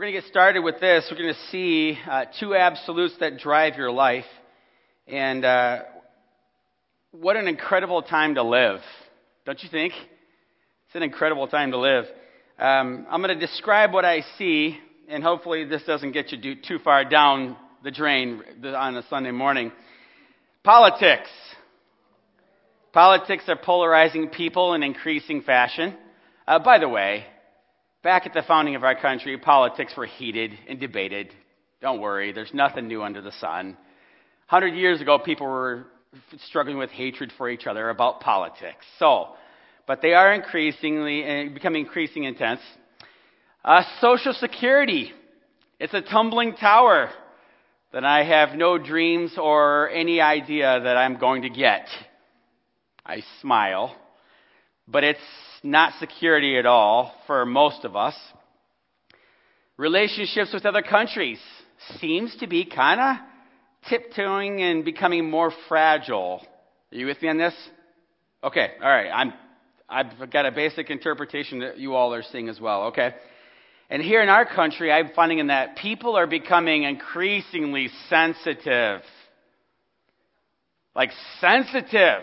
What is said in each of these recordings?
We're going to get started with this. We're going to see uh, two absolutes that drive your life. And uh, what an incredible time to live, don't you think? It's an incredible time to live. Um, I'm going to describe what I see, and hopefully, this doesn't get you too far down the drain on a Sunday morning. Politics. Politics are polarizing people in increasing fashion. Uh, by the way, back at the founding of our country, politics were heated and debated. Don't worry, there's nothing new under the sun. Hundred years ago, people were struggling with hatred for each other about politics. So, but they are increasingly uh, becoming increasingly intense. Uh, Social Security. It's a tumbling tower that I have no dreams or any idea that I'm going to get. I smile, but it's not security at all for most of us. Relationships with other countries seems to be kind of tiptoeing and becoming more fragile. Are you with me on this? Okay, all right. I'm, I've got a basic interpretation that you all are seeing as well. Okay. And here in our country, I'm finding that people are becoming increasingly sensitive. Like sensitive.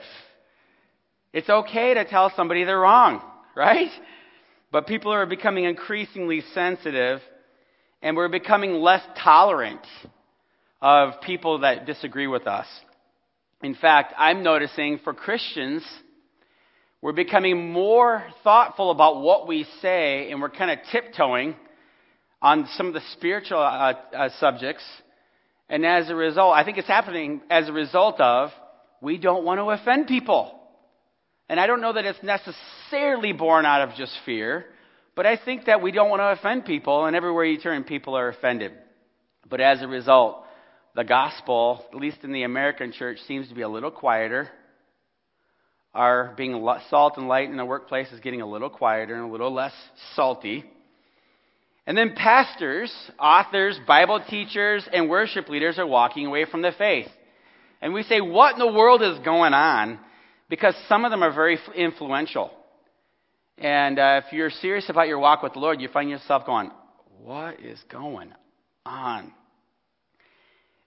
It's okay to tell somebody they're wrong, right? But people are becoming increasingly sensitive, and we're becoming less tolerant of people that disagree with us. In fact, I'm noticing for Christians, we're becoming more thoughtful about what we say, and we're kind of tiptoeing on some of the spiritual uh, uh, subjects. And as a result, I think it's happening as a result of we don't want to offend people. And I don't know that it's necessarily born out of just fear, but I think that we don't want to offend people, and everywhere you turn, people are offended. But as a result, the gospel, at least in the American church, seems to be a little quieter. Our being salt and light in the workplace is getting a little quieter and a little less salty. And then pastors, authors, Bible teachers, and worship leaders are walking away from the faith. And we say, what in the world is going on? Because some of them are very influential. And uh, if you're serious about your walk with the Lord, you find yourself going, What is going on?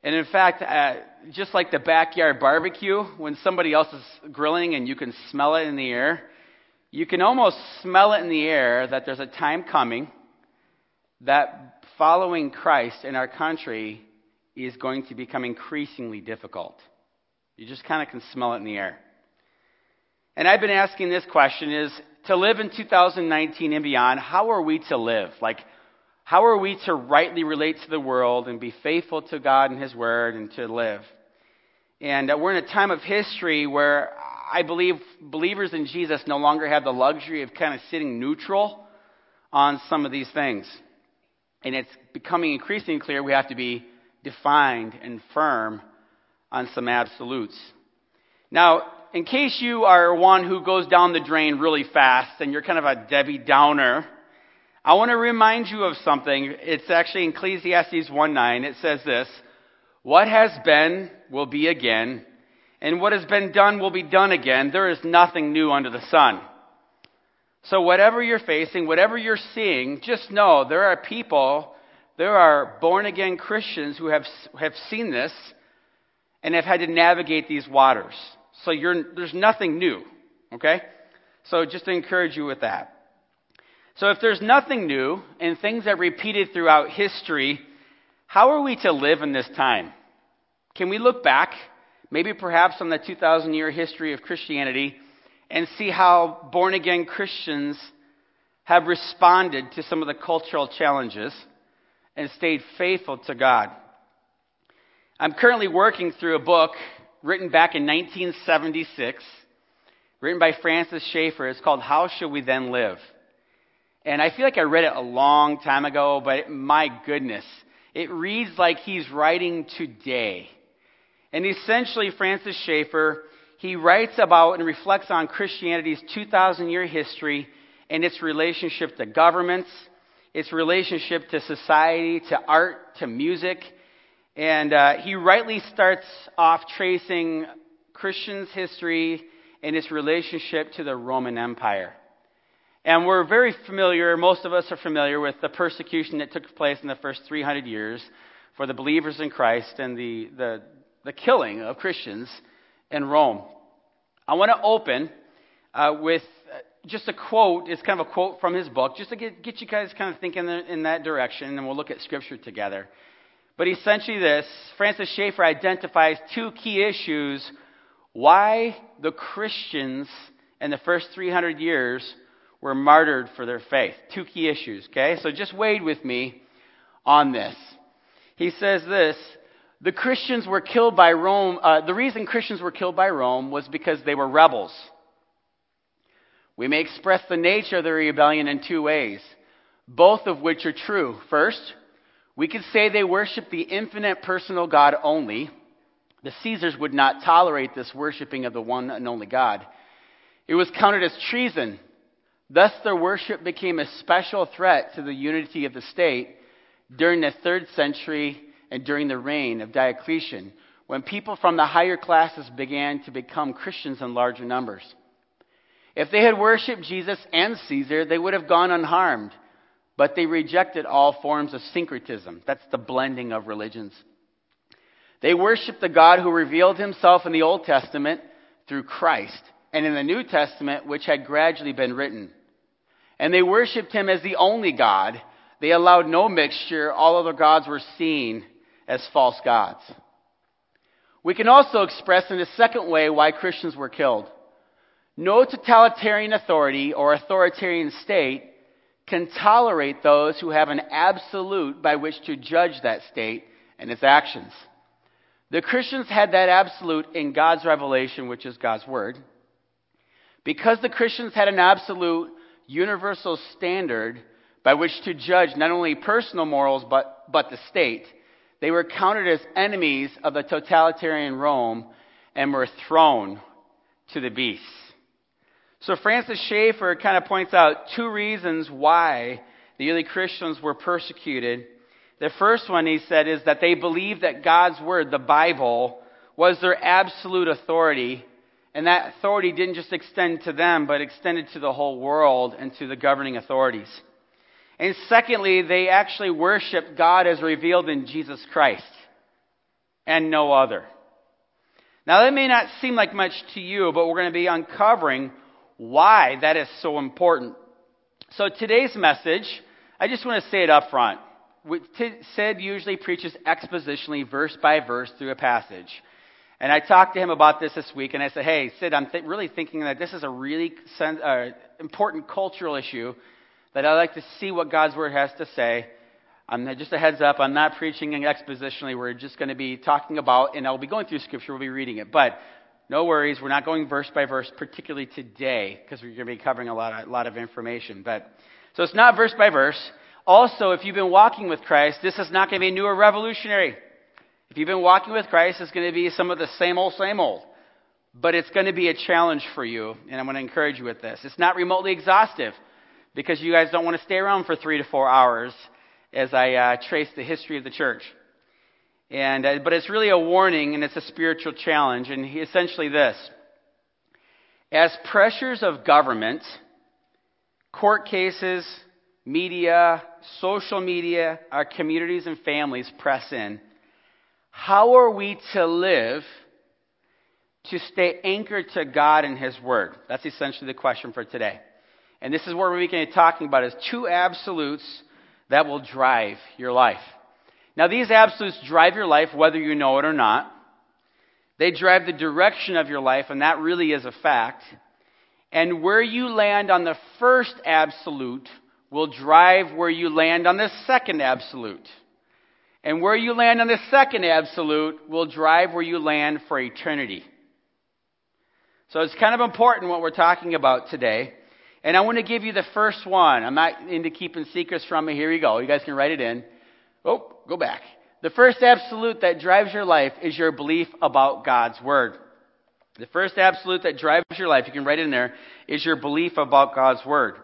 And in fact, uh, just like the backyard barbecue, when somebody else is grilling and you can smell it in the air, you can almost smell it in the air that there's a time coming that following Christ in our country is going to become increasingly difficult. You just kind of can smell it in the air. And I've been asking this question is to live in 2019 and beyond, how are we to live? Like, how are we to rightly relate to the world and be faithful to God and His Word and to live? And uh, we're in a time of history where I believe believers in Jesus no longer have the luxury of kind of sitting neutral on some of these things. And it's becoming increasingly clear we have to be defined and firm on some absolutes. Now, in case you are one who goes down the drain really fast and you're kind of a Debbie Downer, I want to remind you of something. It's actually Ecclesiastes 1:9. It says this: "What has been will be again, and what has been done will be done again. There is nothing new under the sun." So whatever you're facing, whatever you're seeing, just know there are people, there are born again Christians who have have seen this and have had to navigate these waters. So there's nothing new, okay? So just to encourage you with that. So if there's nothing new and things are repeated throughout history, how are we to live in this time? Can we look back, maybe perhaps on the 2,000 year history of Christianity, and see how born again Christians have responded to some of the cultural challenges and stayed faithful to God? I'm currently working through a book written back in 1976, written by Francis Schaeffer. It's called How Should We Then Live? And I feel like I read it a long time ago, but my goodness, it reads like he's writing today. And essentially, Francis Schaeffer, he writes about and reflects on Christianity's 2,000 year history and its relationship to governments, its relationship to society, to art, to music, and uh, he rightly starts off tracing Christians' history and its relationship to the Roman Empire. And we're very familiar, most of us are familiar with the persecution that took place in the first 300 years for the believers in Christ and the, the, the killing of Christians in Rome. I want to open uh, with just a quote. It's kind of a quote from his book, just to get, get you guys kind of thinking in that direction, and we'll look at Scripture together. But essentially, this Francis Schaeffer identifies two key issues why the Christians in the first 300 years were martyred for their faith. Two key issues, okay? So just wade with me on this. He says this the Christians were killed by Rome. Uh, the reason Christians were killed by Rome was because they were rebels. We may express the nature of the rebellion in two ways, both of which are true. First, we could say they worship the infinite personal God only. The Caesars would not tolerate this worshiping of the one and only God. It was counted as treason. Thus, their worship became a special threat to the unity of the state during the third century and during the reign of Diocletian, when people from the higher classes began to become Christians in larger numbers. If they had worshiped Jesus and Caesar, they would have gone unharmed, but they rejected all forms of syncretism. That's the blending of religions. They worshiped the God who revealed himself in the Old Testament through Christ and in the New Testament, which had gradually been written. And they worshiped him as the only God. They allowed no mixture. All other gods were seen as false gods. We can also express in a second way why Christians were killed. No totalitarian authority or authoritarian state can tolerate those who have an absolute by which to judge that state and its actions. The Christians had that absolute in God's revelation, which is God's Word. Because the Christians had an absolute universal standard by which to judge not only personal morals but, but the state, they were counted as enemies of the totalitarian Rome and were thrown to the beasts. So Francis Schaeffer kind of points out two reasons why the early Christians were persecuted. The first one, he said, is that they believed that God's Word, the Bible, was their absolute authority. And that authority didn't just extend to them, but extended to the whole world and to the governing authorities. And secondly, they actually worshiped God as revealed in Jesus Christ and no other. Now, that may not seem like much to you, but we're going to be uncovering why that is so important. So, today's message, I just want to say it up front. Sid usually preaches expositionally, verse by verse, through a passage. And I talked to him about this this week, and I said, Hey, Sid, I'm th- really thinking that this is a really sen- uh, important cultural issue that I'd like to see what God's Word has to say. I'm just a heads up, I'm not preaching expositionally. We're just going to be talking about, and I'll be going through Scripture, we'll be reading it. But no worries, we're not going verse by verse, particularly today, because we're going to be covering a lot, of, a lot of information. But so it's not verse by verse. Also, if you've been walking with Christ, this is not going to be new or revolutionary. If you've been walking with Christ, it's going to be some of the same old, same old. But it's going to be a challenge for you, and I'm going to encourage you with this. It's not remotely exhaustive because you guys don't want to stay around for three to four hours as I uh, trace the history of the church. And, uh, but it's really a warning and it's a spiritual challenge. And essentially this as pressures of government, court cases, media, social media, our communities and families press in, how are we to live to stay anchored to God and His Word? That's essentially the question for today. And this is what we're going to be talking about is two absolutes that will drive your life. Now these absolutes drive your life whether you know it or not. They drive the direction of your life and that really is a fact. And where you land on the first absolute will drive where you land on the second absolute. And where you land on the second absolute will drive where you land for eternity. So it's kind of important what we're talking about today. And I want to give you the first one. I'm not into keeping secrets from me. Here you go. You guys can write it in. Oh, go back. The first absolute that drives your life is your belief about God's Word. The first absolute that drives your life, you can write it in there, is your belief about God's Word.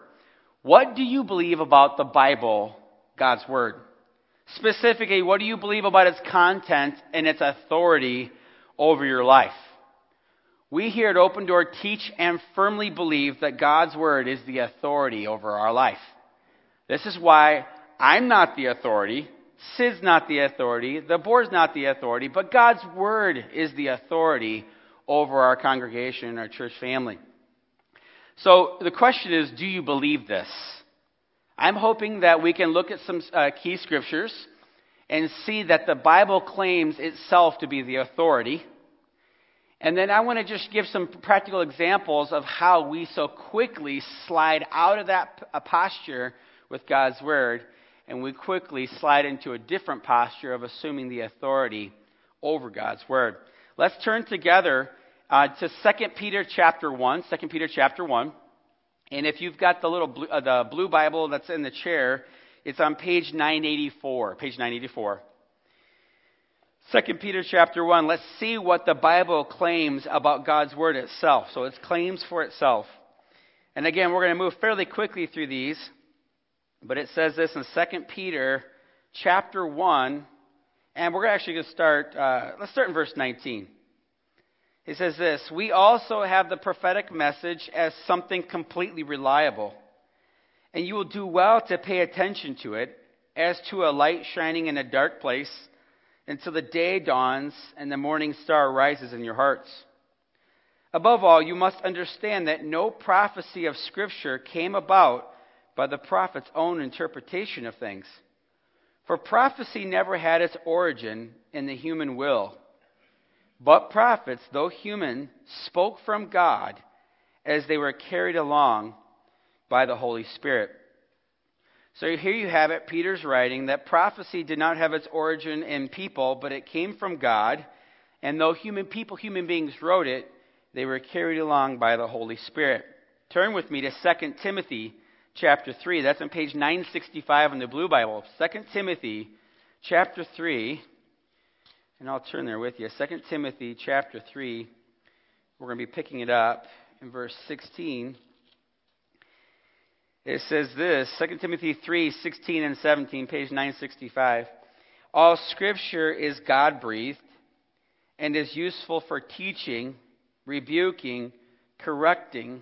What do you believe about the Bible, God's Word? Specifically, what do you believe about its content and its authority over your life? We here at Open Door teach and firmly believe that God's Word is the authority over our life. This is why I'm not the authority, Sid's not the authority, the board's not the authority, but God's Word is the authority over our congregation and our church family. So the question is, do you believe this? I'm hoping that we can look at some uh, key scriptures and see that the Bible claims itself to be the authority. And then I want to just give some practical examples of how we so quickly slide out of that posture with God's Word and we quickly slide into a different posture of assuming the authority over God's Word. Let's turn together uh, to 2 Peter chapter 1, 2 Peter chapter 1. And if you've got the little blue, uh, the blue Bible that's in the chair, it's on page 984, page 984. 2 Peter chapter 1, let's see what the Bible claims about God's word itself. So it's claims for itself. And again, we're going to move fairly quickly through these, but it says this in 2 Peter chapter 1, and we're actually going to start, uh, let's start in verse 19. He says this We also have the prophetic message as something completely reliable, and you will do well to pay attention to it as to a light shining in a dark place until the day dawns and the morning star rises in your hearts. Above all, you must understand that no prophecy of Scripture came about by the prophet's own interpretation of things. For prophecy never had its origin in the human will but prophets, though human, spoke from God as they were carried along by the Holy Spirit. So here you have it, Peter's writing that prophecy did not have its origin in people, but it came from God. And though human people, human beings wrote it, they were carried along by the Holy Spirit. Turn with me to 2 Timothy chapter 3. That's on page 965 in the Blue Bible. 2 Timothy chapter 3. And I'll turn there with you. 2 Timothy chapter 3. We're going to be picking it up in verse 16. It says this 2 Timothy 3 16 and 17, page 965. All scripture is God breathed and is useful for teaching, rebuking, correcting,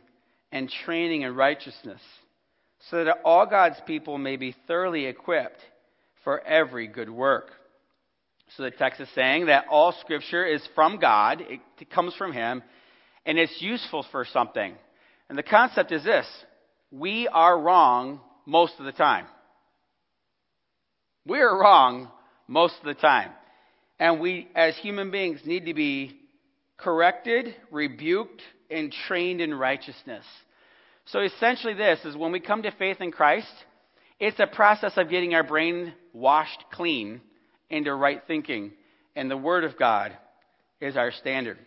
and training in righteousness, so that all God's people may be thoroughly equipped for every good work. So the text is saying that all scripture is from God, it comes from Him, and it's useful for something. And the concept is this we are wrong most of the time. We are wrong most of the time. And we, as human beings, need to be corrected, rebuked, and trained in righteousness. So essentially, this is when we come to faith in Christ, it's a process of getting our brain washed clean into right thinking. And the Word of God is our standard.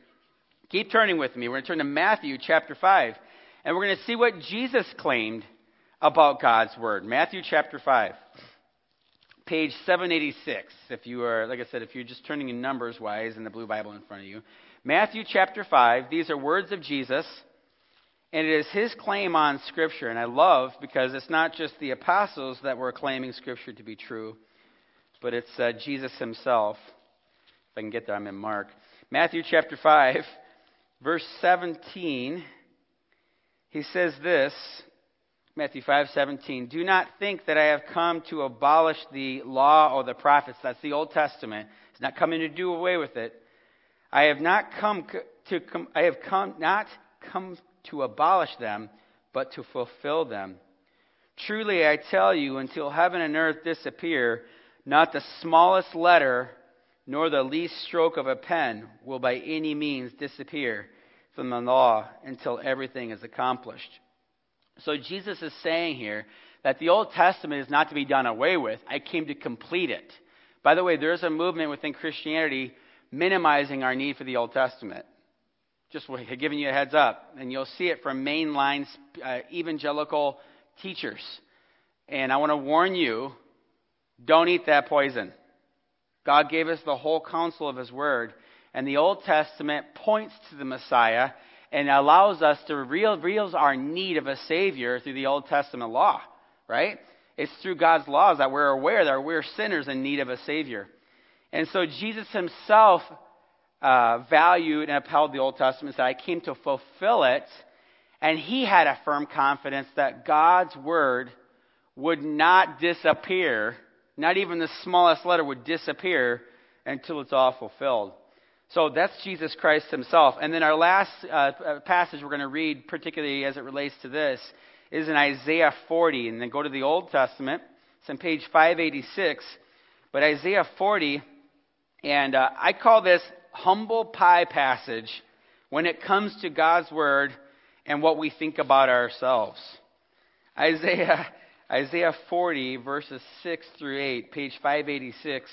Keep turning with me. We're going to turn to Matthew chapter 5. And we're going to see what Jesus claimed about God's Word. Matthew chapter 5. Page 786. If you are, like I said, if you're just turning in numbers wise in the blue Bible in front of you. Matthew chapter 5. These are words of Jesus. And it is his claim on Scripture. And I love because it's not just the apostles that were claiming Scripture to be true, but it's uh, Jesus himself. If I can get there, I'm in Mark. Matthew chapter 5, verse 17. He says this, Matthew 5:17, "Do not think that I have come to abolish the law or the prophets." That's the Old Testament. It's not coming to do away with it. I have not come to come, I have come not come to abolish them, but to fulfill them. Truly I tell you, until heaven and earth disappear, not the smallest letter nor the least stroke of a pen will by any means disappear from the law until everything is accomplished. So Jesus is saying here that the Old Testament is not to be done away with. I came to complete it. By the way, there's a movement within Christianity minimizing our need for the Old Testament. Just giving you a heads up. And you'll see it from mainline uh, evangelical teachers. And I want to warn you don't eat that poison. God gave us the whole counsel of His Word, and the Old Testament points to the Messiah and allows us to reveal our need of a Savior through the Old Testament law, right? It's through God's laws that we're aware that we're sinners in need of a Savior. And so Jesus himself uh, valued and upheld the Old Testament, said, I came to fulfill it. And he had a firm confidence that God's word would not disappear, not even the smallest letter would disappear until it's all fulfilled. So that's Jesus Christ himself. And then our last uh, passage we're going to read, particularly as it relates to this, is in Isaiah 40. And then go to the Old Testament. It's on page 586. But Isaiah 40, and uh, I call this humble pie passage when it comes to God's word and what we think about ourselves. Isaiah, Isaiah 40, verses 6 through 8, page 586.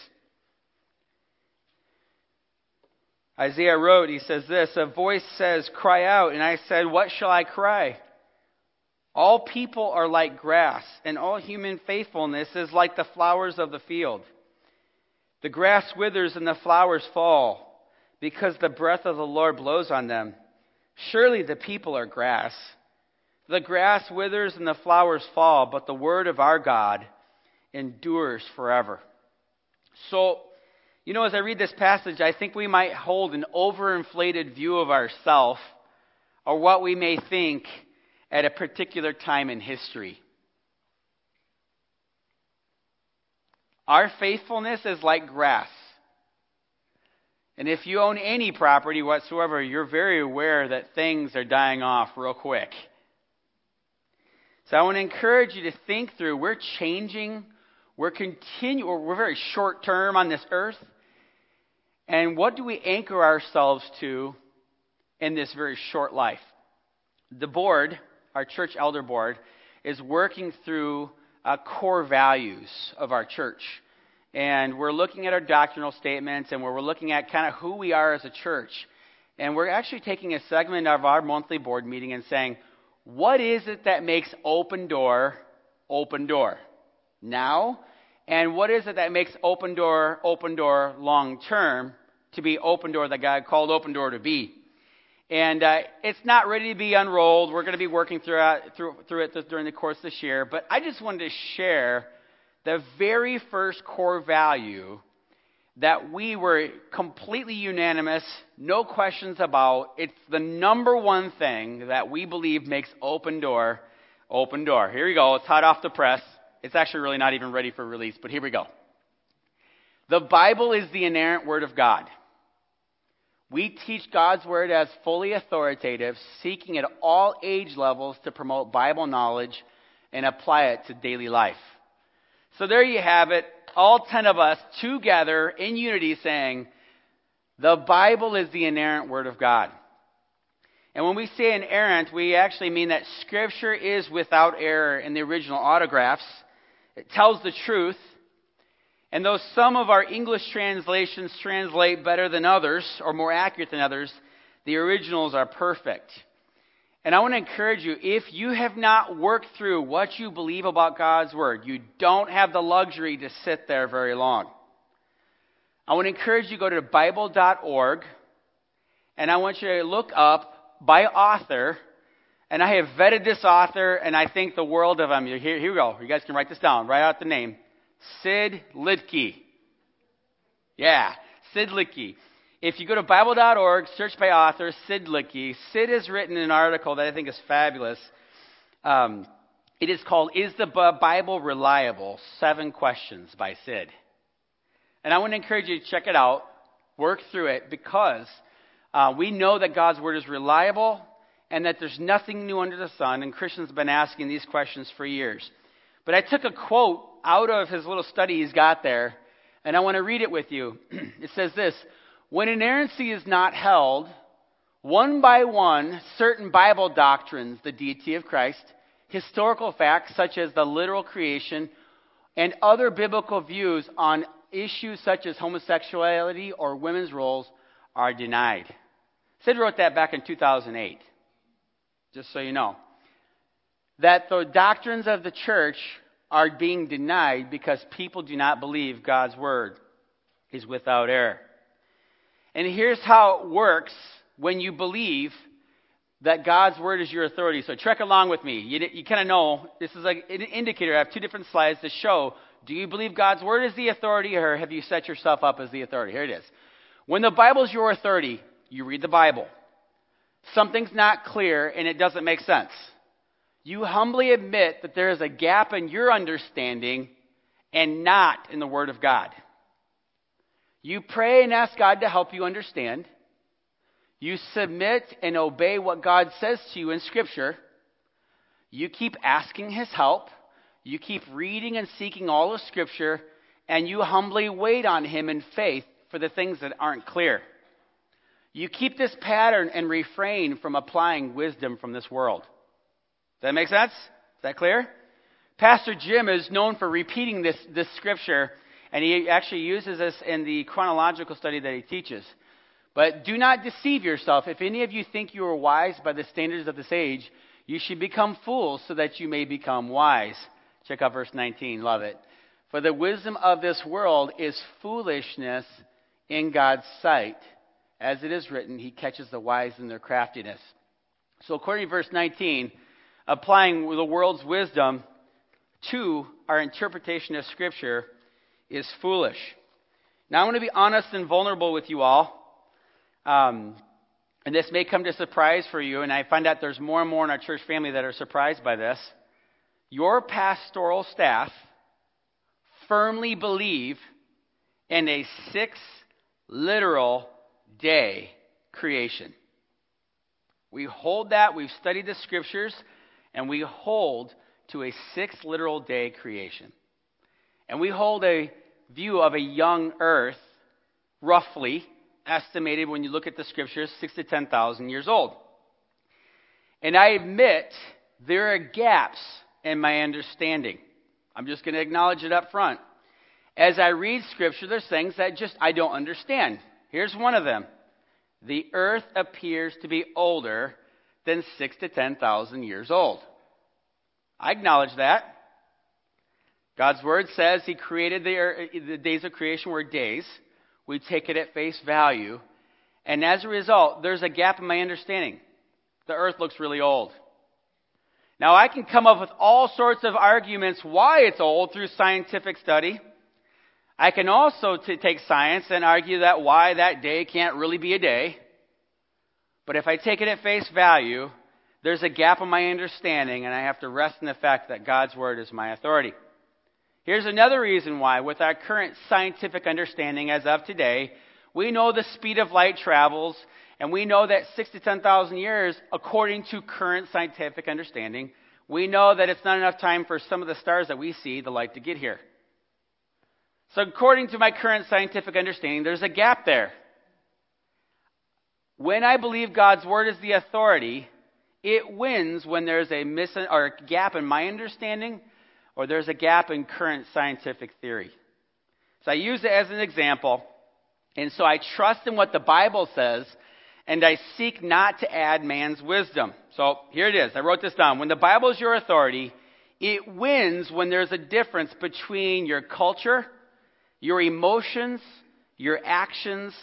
Isaiah wrote, he says this A voice says, Cry out. And I said, What shall I cry? All people are like grass, and all human faithfulness is like the flowers of the field. The grass withers and the flowers fall, because the breath of the Lord blows on them. Surely the people are grass. The grass withers and the flowers fall, but the word of our God endures forever. So, you know, as I read this passage, I think we might hold an overinflated view of ourselves or what we may think at a particular time in history. Our faithfulness is like grass. And if you own any property whatsoever, you're very aware that things are dying off real quick. So I want to encourage you to think through we're changing, we're continue, we're very short term on this earth. And what do we anchor ourselves to in this very short life? The board, our church elder board, is working through uh, core values of our church. And we're looking at our doctrinal statements and we're looking at kind of who we are as a church. And we're actually taking a segment of our monthly board meeting and saying, what is it that makes open door open door now? And what is it that makes open door open door long term to be open door that God called open door to be? And uh, it's not ready to be unrolled. We're going to be working through, through, through it during the course this year. But I just wanted to share the very first core value that we were completely unanimous, no questions about. It's the number one thing that we believe makes open door open door. Here we go. It's hot off the press. It's actually really not even ready for release, but here we go. The Bible is the inerrant word of God. We teach God's Word as fully authoritative, seeking at all age levels to promote Bible knowledge and apply it to daily life. So there you have it, all ten of us together in unity saying, the Bible is the inerrant Word of God. And when we say inerrant, we actually mean that Scripture is without error in the original autographs. It tells the truth and though some of our English translations translate better than others, or more accurate than others, the originals are perfect. And I want to encourage you, if you have not worked through what you believe about God's Word, you don't have the luxury to sit there very long. I want to encourage you to go to Bible.org, and I want you to look up by author, and I have vetted this author, and I think the world of him. Here, here we go. You guys can write this down. Write out the name. Sid Litke. Yeah, Sid Litke. If you go to Bible.org, search by author, Sid Litke, Sid has written an article that I think is fabulous. Um, it is called Is the Bible Reliable? Seven Questions by Sid. And I want to encourage you to check it out, work through it, because uh, we know that God's Word is reliable and that there's nothing new under the sun, and Christians have been asking these questions for years. But I took a quote out of his little study he's got there, and I want to read it with you. it says this When inerrancy is not held, one by one, certain Bible doctrines, the deity of Christ, historical facts such as the literal creation, and other biblical views on issues such as homosexuality or women's roles are denied. Sid wrote that back in 2008, just so you know. That the doctrines of the church are being denied because people do not believe God's word is without error. And here's how it works when you believe that God's word is your authority. So trek along with me. You, you kind of know this is like an indicator. I have two different slides to show. Do you believe God's word is the authority, or have you set yourself up as the authority? Here it is. When the Bible's your authority, you read the Bible. Something's not clear and it doesn't make sense. You humbly admit that there is a gap in your understanding and not in the Word of God. You pray and ask God to help you understand. You submit and obey what God says to you in Scripture. You keep asking His help. You keep reading and seeking all of Scripture. And you humbly wait on Him in faith for the things that aren't clear. You keep this pattern and refrain from applying wisdom from this world. Does that make sense? Is that clear? Pastor Jim is known for repeating this, this scripture, and he actually uses this in the chronological study that he teaches. But do not deceive yourself. If any of you think you are wise by the standards of this age, you should become fools so that you may become wise. Check out verse 19. Love it. For the wisdom of this world is foolishness in God's sight. As it is written, he catches the wise in their craftiness. So, according to verse 19, applying the world's wisdom to our interpretation of Scripture is foolish. Now, I want to be honest and vulnerable with you all. Um, and this may come to surprise for you, and I find out there's more and more in our church family that are surprised by this. Your pastoral staff firmly believe in a six literal day creation. We hold that, we've studied the scriptures, and we hold to a six literal day creation. And we hold a view of a young earth, roughly estimated when you look at the scriptures, six to 10,000 years old. And I admit there are gaps in my understanding. I'm just going to acknowledge it up front. As I read scripture, there's things that just I don't understand. Here's one of them. The earth appears to be older than 6 to 10,000 years old. I acknowledge that. God's word says he created the, the days of creation were days. We take it at face value. And as a result, there's a gap in my understanding. The earth looks really old. Now, I can come up with all sorts of arguments why it's old through scientific study. I can also t- take science and argue that why that day can't really be a day. But if I take it at face value, there's a gap in my understanding, and I have to rest in the fact that God's Word is my authority. Here's another reason why, with our current scientific understanding as of today, we know the speed of light travels, and we know that 6 to 10,000 years, according to current scientific understanding, we know that it's not enough time for some of the stars that we see, the light, to get here. So, according to my current scientific understanding, there's a gap there. When I believe God's word is the authority, it wins when there's a miss or a gap in my understanding or there's a gap in current scientific theory. So I use it as an example. And so I trust in what the Bible says and I seek not to add man's wisdom. So here it is. I wrote this down. When the Bible is your authority, it wins when there's a difference between your culture your emotions, your actions,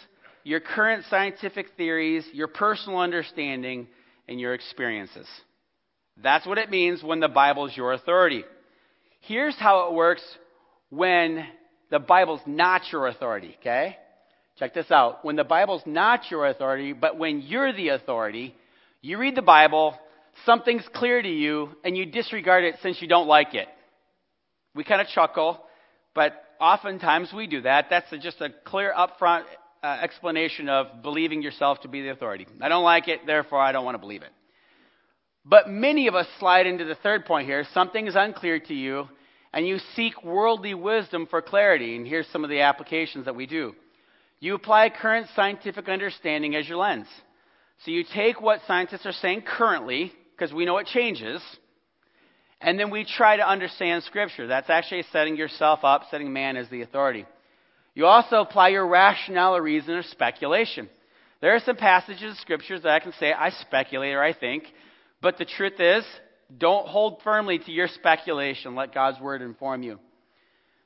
your current scientific theories, your personal understanding, and your experiences. That's what it means when the Bible is your authority. Here's how it works when the Bible's not your authority, okay? Check this out. When the Bible's not your authority, but when you're the authority, you read the Bible, something's clear to you, and you disregard it since you don't like it. We kind of chuckle, but oftentimes we do that. That's a, just a clear, upfront uh, explanation of believing yourself to be the authority. I don't like it, therefore I don't want to believe it. But many of us slide into the third point here. Something is unclear to you, and you seek worldly wisdom for clarity. And here's some of the applications that we do. You apply current scientific understanding as your lens. So you take what scientists are saying currently, because we know it changes, and then we try to understand Scripture. That's actually setting yourself up, setting man as the authority. You also apply your rationale or reason or speculation. There are some passages of Scriptures that I can say, I speculate or I think, but the truth is, don't hold firmly to your speculation. Let God's Word inform you.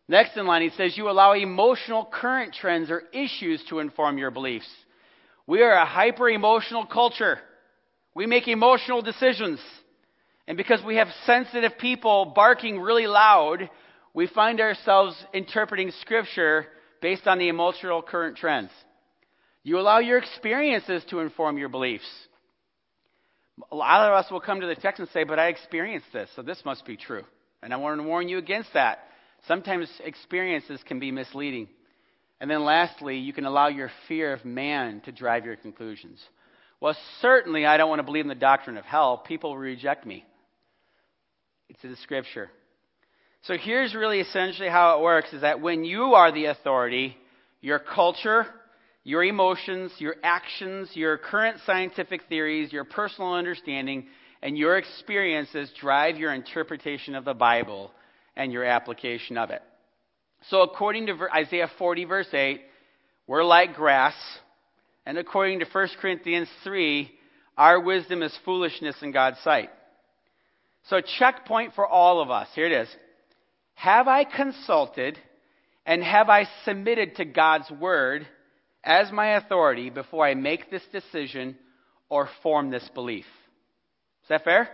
Next in line, he says, You allow emotional current trends or issues to inform your beliefs. We are a hyper emotional culture. We make emotional decisions. And because we have sensitive people barking really loud, we find ourselves interpreting Scripture based on the emotional current trends. You allow your experiences to inform your beliefs. A lot of us will come to the text and say, But I experienced this, so this must be true. And I want to warn you against that. Sometimes experiences can be misleading. And then lastly, you can allow your fear of man to drive your conclusions. Well, certainly I don't want to believe in the doctrine of hell. People will reject me. It's in the scripture. So here's really essentially how it works is that when you are the authority, your culture, your emotions, your actions, your current scientific theories, your personal understanding, and your experiences drive your interpretation of the Bible and your application of it. So, according to Isaiah 40, verse 8, we're like grass. And according to 1 Corinthians 3, our wisdom is foolishness in God's sight. So, checkpoint for all of us. Here it is. Have I consulted and have I submitted to God's word as my authority before I make this decision or form this belief? Is that fair?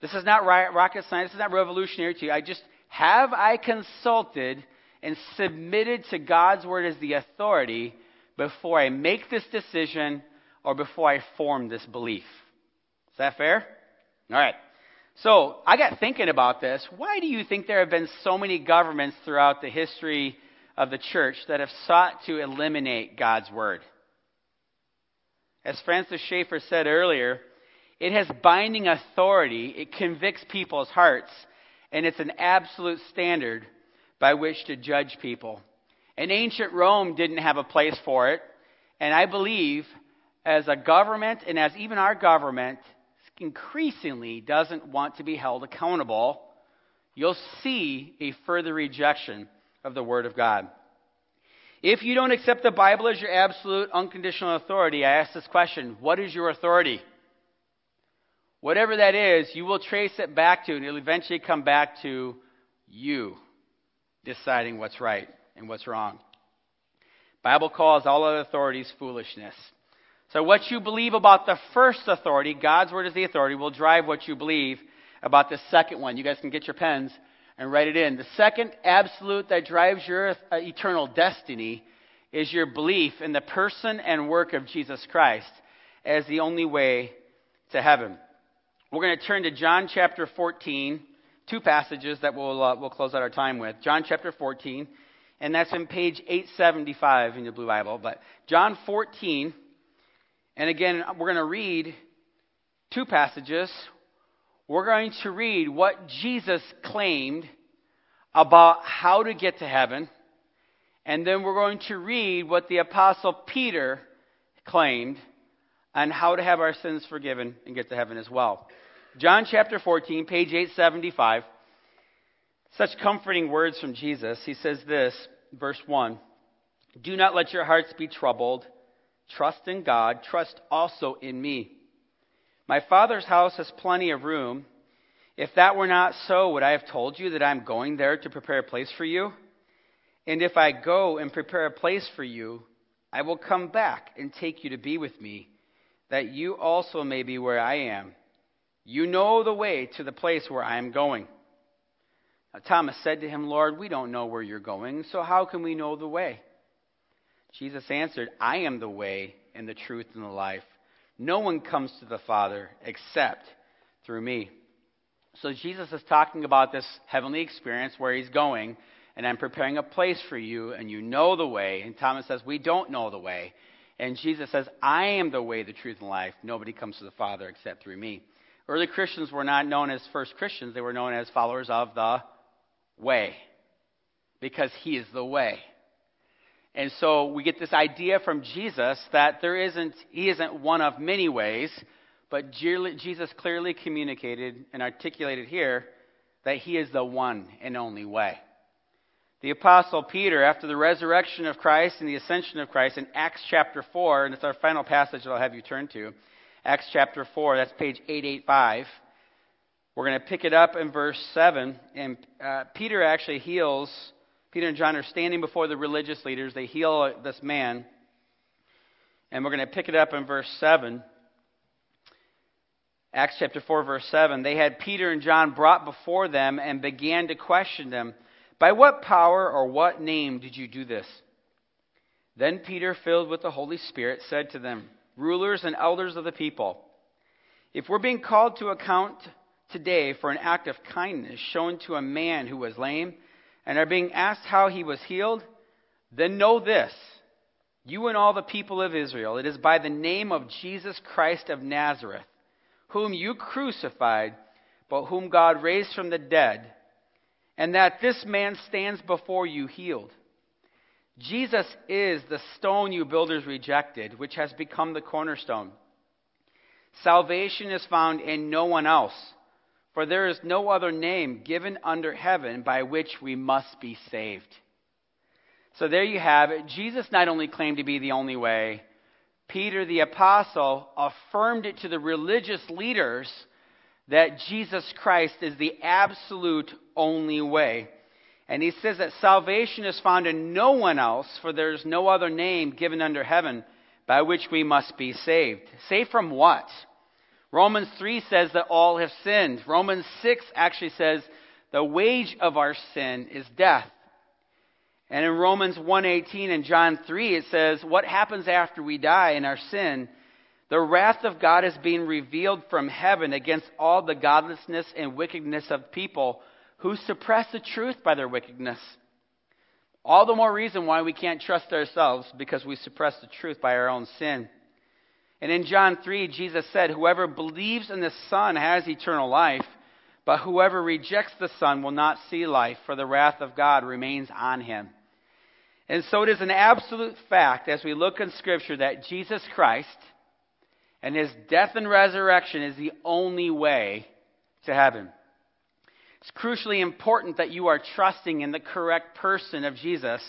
This is not rocket science. This is not revolutionary to you. I just have I consulted and submitted to God's word as the authority before I make this decision or before I form this belief? Is that fair? All right. So I got thinking about this. Why do you think there have been so many governments throughout the history of the church that have sought to eliminate God's word? As Francis Schaeffer said earlier, it has binding authority, it convicts people's hearts, and it's an absolute standard by which to judge people. And ancient Rome didn't have a place for it, and I believe as a government and as even our government increasingly doesn't want to be held accountable, you'll see a further rejection of the Word of God. If you don't accept the Bible as your absolute unconditional authority, I ask this question what is your authority? Whatever that is, you will trace it back to, and it'll eventually come back to you deciding what's right and what's wrong. Bible calls all other authorities foolishness. So what you believe about the first authority, God's word is the authority, will drive what you believe about the second one. You guys can get your pens and write it in. The second absolute that drives your uh, eternal destiny is your belief in the person and work of Jesus Christ as the only way to heaven. We're going to turn to John chapter 14, two passages that we'll, uh, we'll close out our time with. John chapter 14, and that's in page 875 in the Blue Bible. But John 14, and again, we're going to read two passages. We're going to read what Jesus claimed about how to get to heaven. And then we're going to read what the Apostle Peter claimed on how to have our sins forgiven and get to heaven as well. John chapter 14, page 875. Such comforting words from Jesus. He says this, verse 1 Do not let your hearts be troubled. Trust in God. Trust also in me. My Father's house has plenty of room. If that were not so, would I have told you that I'm going there to prepare a place for you? And if I go and prepare a place for you, I will come back and take you to be with me, that you also may be where I am you know the way to the place where I am going. Now, Thomas said to him, Lord, we don't know where you're going, so how can we know the way? Jesus answered, I am the way and the truth and the life. No one comes to the Father except through me. So Jesus is talking about this heavenly experience where he's going, and I'm preparing a place for you, and you know the way. And Thomas says, We don't know the way. And Jesus says, I am the way, the truth, and life. Nobody comes to the Father except through me. Early Christians were not known as first Christians, they were known as followers of the way because he is the way. And so we get this idea from Jesus that there isn't, he isn't one of many ways, but Jesus clearly communicated and articulated here that he is the one and only way. The Apostle Peter, after the resurrection of Christ and the ascension of Christ in Acts chapter 4, and it's our final passage that I'll have you turn to, Acts chapter 4, that's page 885. We're going to pick it up in verse 7. And uh, Peter actually heals, Peter and John are standing before the religious leaders. They heal this man. And we're going to pick it up in verse 7. Acts chapter 4, verse 7. They had Peter and John brought before them and began to question them By what power or what name did you do this? Then Peter, filled with the Holy Spirit, said to them, Rulers and elders of the people, if we're being called to account today for an act of kindness shown to a man who was lame, and are being asked how he was healed, then know this, you and all the people of Israel, it is by the name of Jesus Christ of Nazareth, whom you crucified, but whom God raised from the dead, and that this man stands before you healed. Jesus is the stone you builders rejected, which has become the cornerstone. Salvation is found in no one else, for there is no other name given under heaven by which we must be saved. So there you have it. Jesus not only claimed to be the only way, Peter the apostle affirmed it to the religious leaders that Jesus Christ is the absolute only way. And he says that salvation is found in no one else, for there is no other name given under heaven by which we must be saved. Saved from what? Romans 3 says that all have sinned. Romans 6 actually says the wage of our sin is death. And in Romans 1:18 and John 3 it says what happens after we die in our sin the wrath of God is being revealed from heaven against all the godlessness and wickedness of people who suppress the truth by their wickedness. All the more reason why we can't trust ourselves because we suppress the truth by our own sin. And in John 3, Jesus said, Whoever believes in the Son has eternal life, but whoever rejects the Son will not see life, for the wrath of God remains on him. And so it is an absolute fact as we look in Scripture that Jesus Christ and his death and resurrection is the only way to heaven. It's crucially important that you are trusting in the correct person of Jesus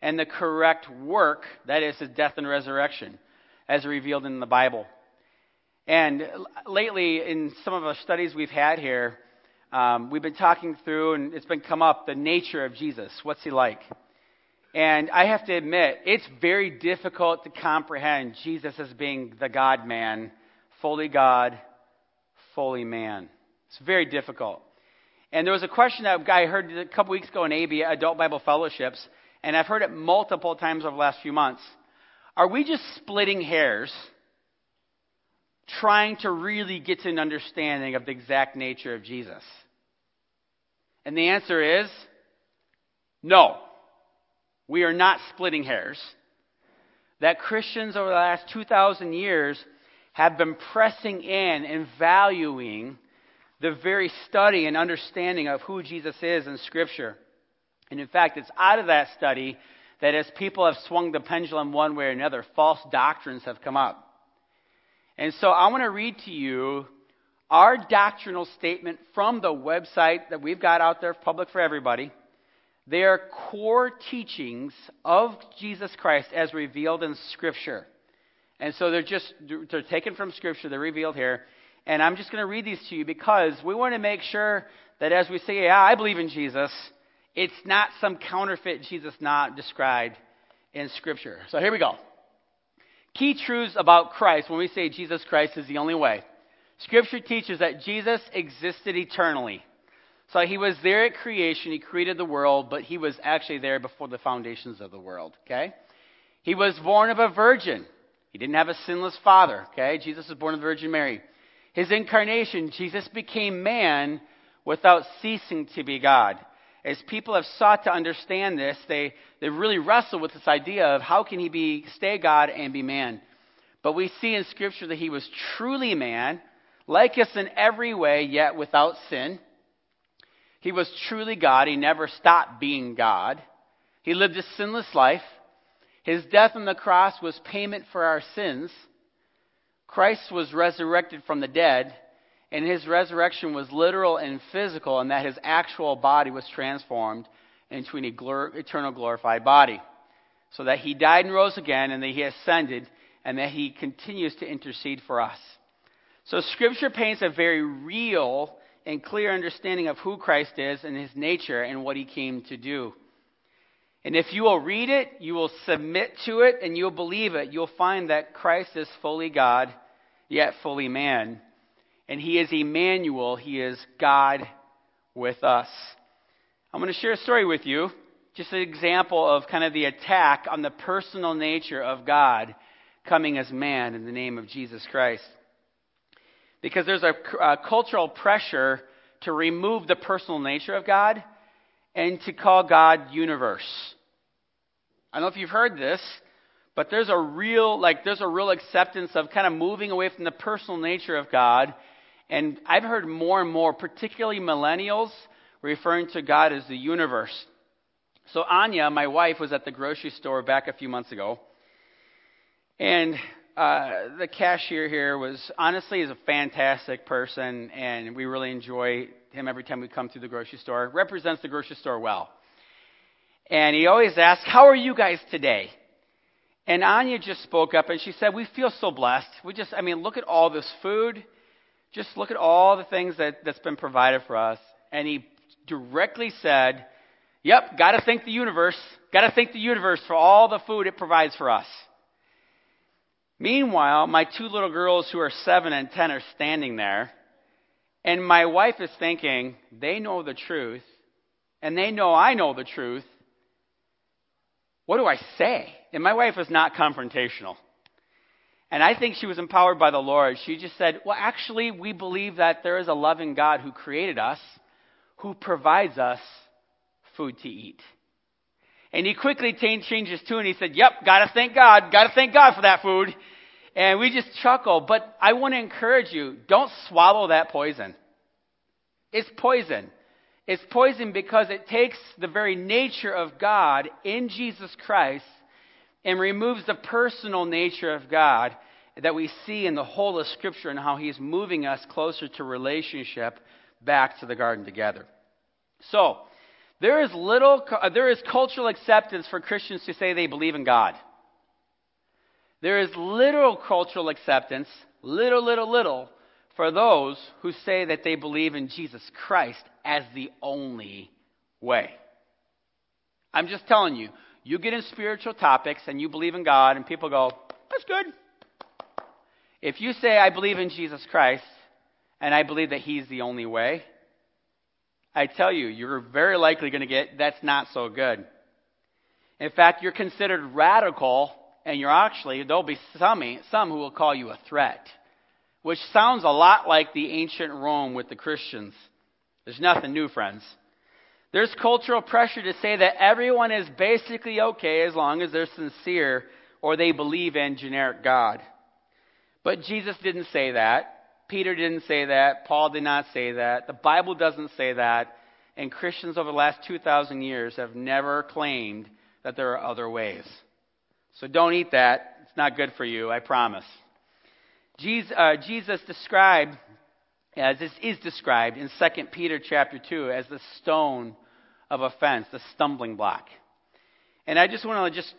and the correct work, that is, his death and resurrection, as revealed in the Bible. And lately, in some of the studies we've had here, um, we've been talking through, and it's been come up, the nature of Jesus. What's he like? And I have to admit, it's very difficult to comprehend Jesus as being the God man, fully God, fully man. It's very difficult. And there was a question that I heard a couple weeks ago in AB, Adult Bible Fellowships, and I've heard it multiple times over the last few months. Are we just splitting hairs, trying to really get to an understanding of the exact nature of Jesus? And the answer is no. We are not splitting hairs. That Christians over the last 2,000 years have been pressing in and valuing the very study and understanding of who Jesus is in Scripture. And in fact, it's out of that study that as people have swung the pendulum one way or another, false doctrines have come up. And so I want to read to you our doctrinal statement from the website that we've got out there public for everybody. They are core teachings of Jesus Christ as revealed in Scripture. And so they're just they're taken from Scripture, they're revealed here. And I'm just going to read these to you because we want to make sure that as we say, yeah, I believe in Jesus, it's not some counterfeit Jesus not described in Scripture. So here we go. Key truths about Christ when we say Jesus Christ is the only way. Scripture teaches that Jesus existed eternally. So he was there at creation, he created the world, but he was actually there before the foundations of the world, okay? He was born of a virgin. He didn't have a sinless father, okay? Jesus was born of the Virgin Mary. His incarnation, Jesus became man without ceasing to be God. As people have sought to understand this, they, they really wrestle with this idea of how can he be stay God and be man. But we see in Scripture that he was truly man, like us in every way, yet without sin. He was truly God. He never stopped being God. He lived a sinless life. His death on the cross was payment for our sins. Christ was resurrected from the dead, and his resurrection was literal and physical, in that his actual body was transformed into an eternal glorified body. So that he died and rose again, and that he ascended, and that he continues to intercede for us. So Scripture paints a very real and clear understanding of who Christ is and his nature and what he came to do. And if you will read it, you will submit to it, and you'll believe it, you'll find that Christ is fully God, yet fully man. And he is Emmanuel, he is God with us. I'm going to share a story with you. just an example of kind of the attack on the personal nature of God coming as man in the name of Jesus Christ. Because there's a, a cultural pressure to remove the personal nature of God and to call God universe. I don't know if you've heard this, but there's a real like there's a real acceptance of kind of moving away from the personal nature of God. And I've heard more and more, particularly millennials, referring to God as the universe. So Anya, my wife, was at the grocery store back a few months ago, and uh, the cashier here was honestly is a fantastic person, and we really enjoy him every time we come through the grocery store. Represents the grocery store well, and he always asks, "How are you guys today?" And Anya just spoke up and she said, "We feel so blessed. We just, I mean, look at all this food. Just look at all the things that, that's been provided for us." And he directly said Yep, got to thank the universe. Got to thank the universe for all the food it provides for us. Meanwhile, my two little girls who are seven and ten are standing there, and my wife is thinking, they know the truth, and they know I know the truth. What do I say? And my wife is not confrontational. And I think she was empowered by the Lord. She just said, Well, actually, we believe that there is a loving God who created us, who provides us food to eat. And he quickly changed his tune. He said, Yep, gotta thank God. Gotta thank God for that food. And we just chuckle. But I want to encourage you don't swallow that poison. It's poison. It's poison because it takes the very nature of God in Jesus Christ and removes the personal nature of God that we see in the whole of Scripture and how He's moving us closer to relationship back to the garden together. So, there is little, uh, there is cultural acceptance for Christians to say they believe in God. There is literal cultural acceptance, little, little, little, for those who say that they believe in Jesus Christ as the only way. I'm just telling you, you get in spiritual topics and you believe in God, and people go, that's good. If you say, I believe in Jesus Christ, and I believe that He's the only way, I tell you, you're very likely going to get that's not so good. In fact, you're considered radical, and you're actually, there'll be some, some who will call you a threat, which sounds a lot like the ancient Rome with the Christians. There's nothing new, friends. There's cultural pressure to say that everyone is basically okay as long as they're sincere or they believe in generic God. But Jesus didn't say that. Peter didn't say that. Paul did not say that. The Bible doesn't say that. And Christians over the last 2,000 years have never claimed that there are other ways. So don't eat that. It's not good for you, I promise. Jesus, uh, Jesus described, as this is described in 2 Peter chapter 2, as the stone of offense, the stumbling block. And I just want to just,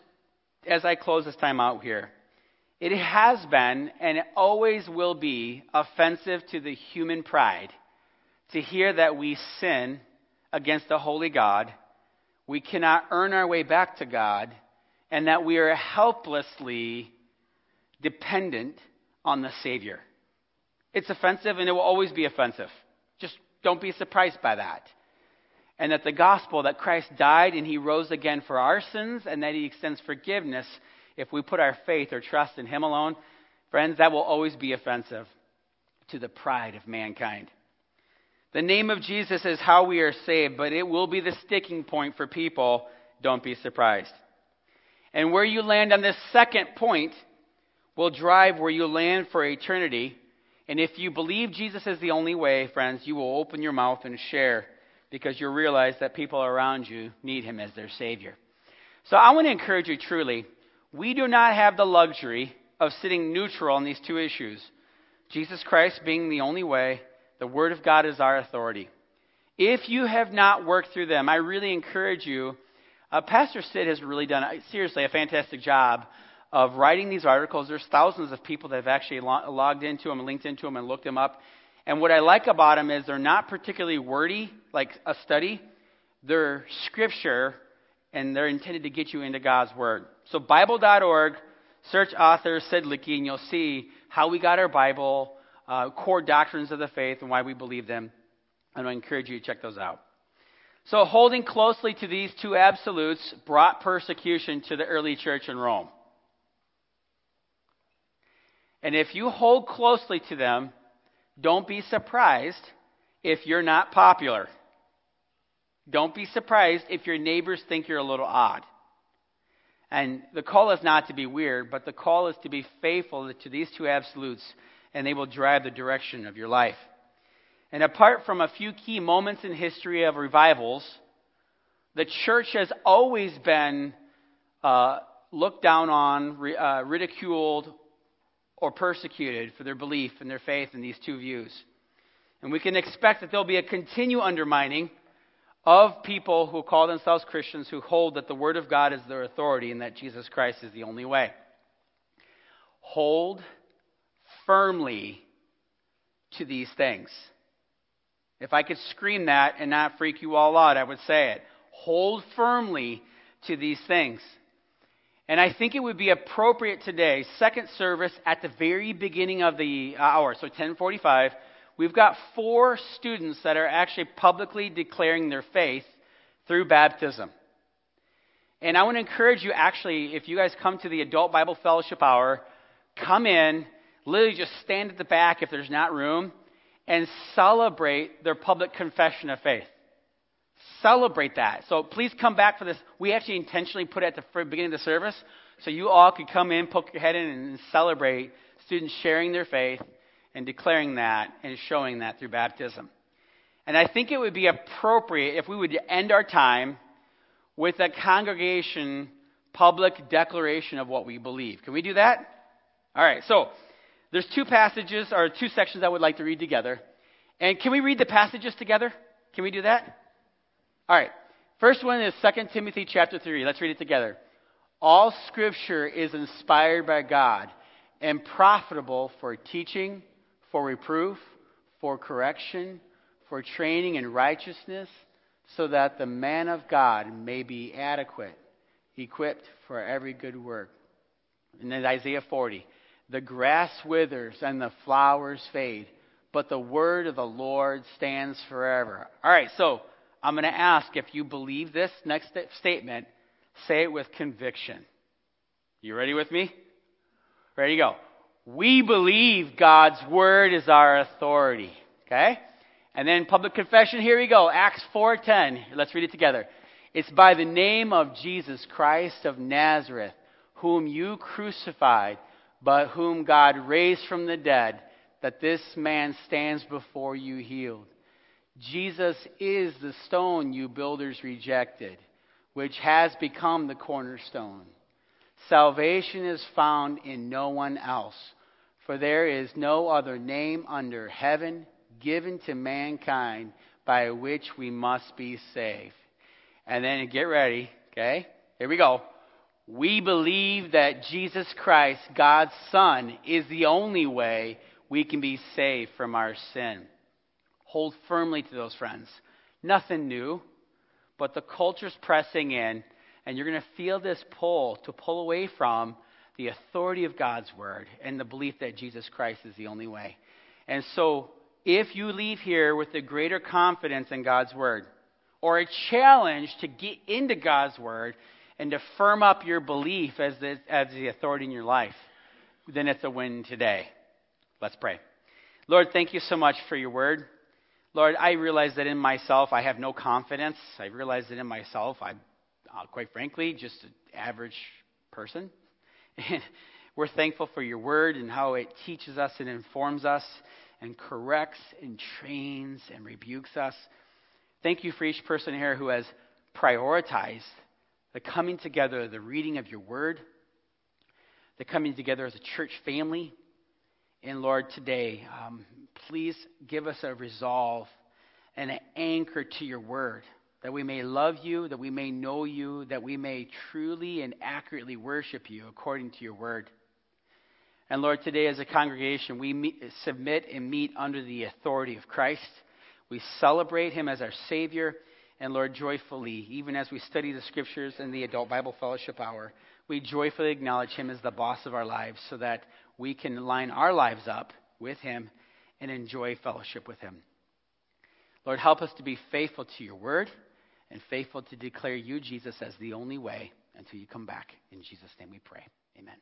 as I close this time out here, it has been and it always will be offensive to the human pride to hear that we sin against the holy God, we cannot earn our way back to God, and that we are helplessly dependent on the Savior. It's offensive and it will always be offensive. Just don't be surprised by that. And that the gospel that Christ died and he rose again for our sins and that he extends forgiveness if we put our faith or trust in Him alone, friends, that will always be offensive to the pride of mankind. The name of Jesus is how we are saved, but it will be the sticking point for people. Don't be surprised. And where you land on this second point will drive where you land for eternity. And if you believe Jesus is the only way, friends, you will open your mouth and share because you'll realize that people around you need him as their Savior. So I want to encourage you truly we do not have the luxury of sitting neutral on these two issues. Jesus Christ being the only way, the Word of God is our authority. If you have not worked through them, I really encourage you. Uh, Pastor Sid has really done, seriously, a fantastic job of writing these articles. There's thousands of people that have actually lo- logged into them, linked into them, and looked them up. And what I like about them is they're not particularly wordy, like a study. They're scripture and they're intended to get you into God's Word. So, Bible.org, search author Sid Litke, and you'll see how we got our Bible, uh, core doctrines of the faith, and why we believe them. And I encourage you to check those out. So, holding closely to these two absolutes brought persecution to the early church in Rome. And if you hold closely to them, don't be surprised if you're not popular. Don't be surprised if your neighbors think you're a little odd. And the call is not to be weird, but the call is to be faithful to these two absolutes, and they will drive the direction of your life. And apart from a few key moments in history of revivals, the church has always been uh, looked down on, uh, ridiculed, or persecuted for their belief and their faith in these two views. And we can expect that there'll be a continued undermining of people who call themselves Christians who hold that the Word of God is their authority and that Jesus Christ is the only way. Hold firmly to these things. If I could scream that and not freak you all out, I would say it. Hold firmly to these things. And I think it would be appropriate today, second service at the very beginning of the uh, hour, so 1045, we've got four students that are actually publicly declaring their faith through baptism. And I want to encourage you, actually, if you guys come to the Adult Bible Fellowship Hour, come in, literally just stand at the back if there's not room, and celebrate their public confession of faith. Celebrate that. So please come back for this. We actually intentionally put it at the beginning of the service so you all could come in, poke your head in, and celebrate students sharing their faith and declaring that and showing that through baptism. And I think it would be appropriate if we would end our time with a congregation public declaration of what we believe. Can we do that? All right. So there's two passages or two sections I would like to read together. And can we read the passages together? Can we do that? All right. First one is 2 Timothy chapter 3. Let's read it together. All scripture is inspired by God and profitable for teaching, for reproof, for correction, for training in righteousness, so that the man of God may be adequate, equipped for every good work. And then Isaiah 40. The grass withers and the flowers fade, but the word of the Lord stands forever. All right, so I'm going to ask if you believe this next statement, say it with conviction. You ready with me? Ready to go. We believe God's word is our authority. Okay? And then public confession, here we go. Acts 4:10. Let's read it together. It's by the name of Jesus Christ of Nazareth, whom you crucified, but whom God raised from the dead, that this man stands before you healed. Jesus is the stone you builders rejected, which has become the cornerstone. Salvation is found in no one else, for there is no other name under heaven given to mankind by which we must be saved. And then get ready, okay? Here we go. We believe that Jesus Christ, God's Son, is the only way we can be saved from our sin. Hold firmly to those friends. Nothing new, but the culture's pressing in, and you're going to feel this pull to pull away from the authority of God's word and the belief that Jesus Christ is the only way. And so, if you leave here with a greater confidence in God's word, or a challenge to get into God's word and to firm up your belief as the, as the authority in your life, then it's a win today. Let's pray. Lord, thank you so much for your word. Lord, I realize that in myself I have no confidence. I realize that in myself I'm, uh, quite frankly, just an average person. And we're thankful for your word and how it teaches us and informs us and corrects and trains and rebukes us. Thank you for each person here who has prioritized the coming together, the reading of your word, the coming together as a church family. And Lord, today, um, please give us a resolve and an anchor to your word, that we may love you, that we may know you, that we may truly and accurately worship you according to your word. And Lord, today as a congregation, we meet, submit and meet under the authority of Christ. We celebrate him as our Savior. And Lord, joyfully, even as we study the scriptures in the Adult Bible Fellowship Hour, we joyfully acknowledge him as the boss of our lives so that we can line our lives up with him and enjoy fellowship with Him. Lord, help us to be faithful to your word and faithful to declare you, Jesus, as the only way until you come back. In Jesus' name we pray. Amen.